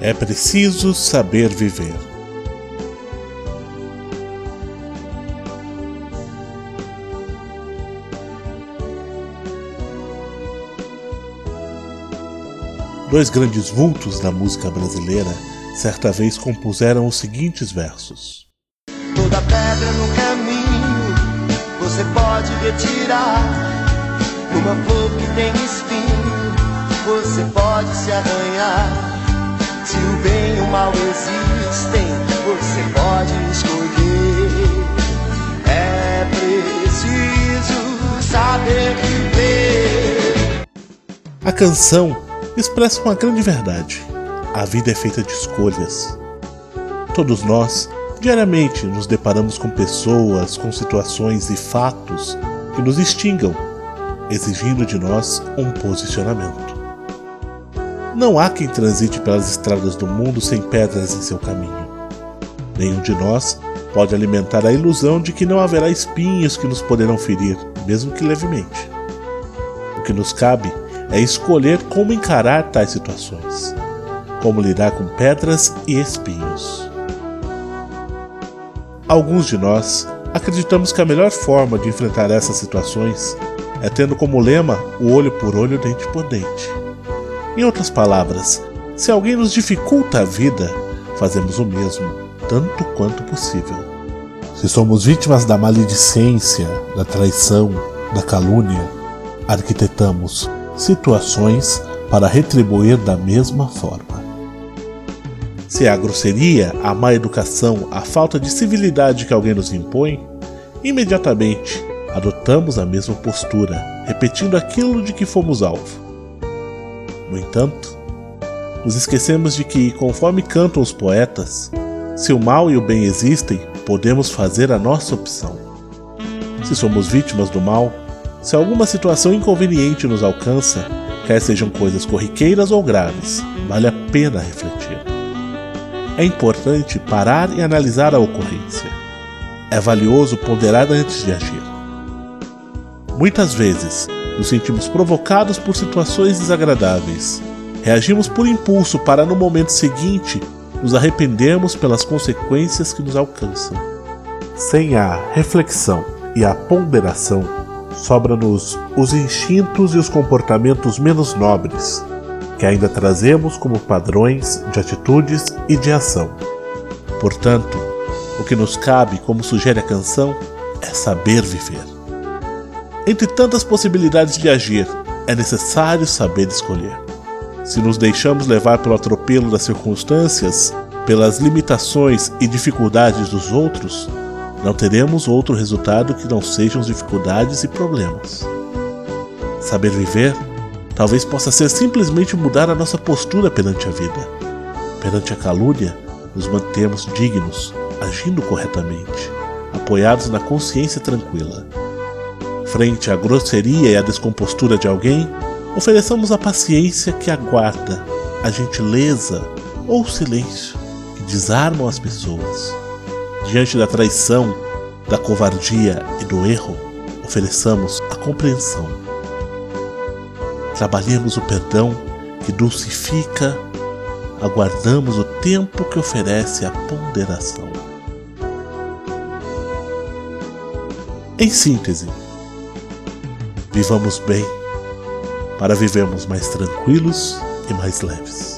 É preciso saber viver. Dois grandes vultos da música brasileira certa vez compuseram os seguintes versos: Toda pedra no caminho você pode retirar. Uma flor que tem espinho você pode se arranhar. Se o bem e o mal existem, você pode escolher. É preciso saber viver. A canção expressa uma grande verdade. A vida é feita de escolhas. Todos nós, diariamente, nos deparamos com pessoas, com situações e fatos que nos instigam, exigindo de nós um posicionamento. Não há quem transite pelas estradas do mundo sem pedras em seu caminho. Nenhum de nós pode alimentar a ilusão de que não haverá espinhos que nos poderão ferir, mesmo que levemente. O que nos cabe é escolher como encarar tais situações, como lidar com pedras e espinhos. Alguns de nós acreditamos que a melhor forma de enfrentar essas situações é tendo como lema o olho por olho, dente por dente. Em outras palavras, se alguém nos dificulta a vida, fazemos o mesmo, tanto quanto possível. Se somos vítimas da maledicência, da traição, da calúnia, arquitetamos situações para retribuir da mesma forma. Se a grosseria, a má educação, a falta de civilidade que alguém nos impõe, imediatamente adotamos a mesma postura, repetindo aquilo de que fomos alvo. No entanto, nos esquecemos de que, conforme cantam os poetas, se o mal e o bem existem, podemos fazer a nossa opção. Se somos vítimas do mal, se alguma situação inconveniente nos alcança, quer sejam coisas corriqueiras ou graves, vale a pena refletir. É importante parar e analisar a ocorrência. É valioso ponderar antes de agir. Muitas vezes, nos sentimos provocados por situações desagradáveis. Reagimos por impulso para, no momento seguinte, nos arrependermos pelas consequências que nos alcançam. Sem a reflexão e a ponderação, sobra-nos os instintos e os comportamentos menos nobres, que ainda trazemos como padrões de atitudes e de ação. Portanto, o que nos cabe, como sugere a canção, é saber viver. Entre tantas possibilidades de agir, é necessário saber escolher. Se nos deixamos levar pelo atropelo das circunstâncias, pelas limitações e dificuldades dos outros, não teremos outro resultado que não sejam dificuldades e problemas. Saber viver talvez possa ser simplesmente mudar a nossa postura perante a vida. Perante a calúnia, nos mantermos dignos, agindo corretamente, apoiados na consciência tranquila. Frente à grosseria e à descompostura de alguém, ofereçamos a paciência que aguarda, a gentileza ou o silêncio que desarmam as pessoas. Diante da traição, da covardia e do erro, ofereçamos a compreensão. Trabalhemos o perdão que dulcifica, aguardamos o tempo que oferece a ponderação. Em síntese, vivamos bem para vivermos mais tranquilos e mais leves.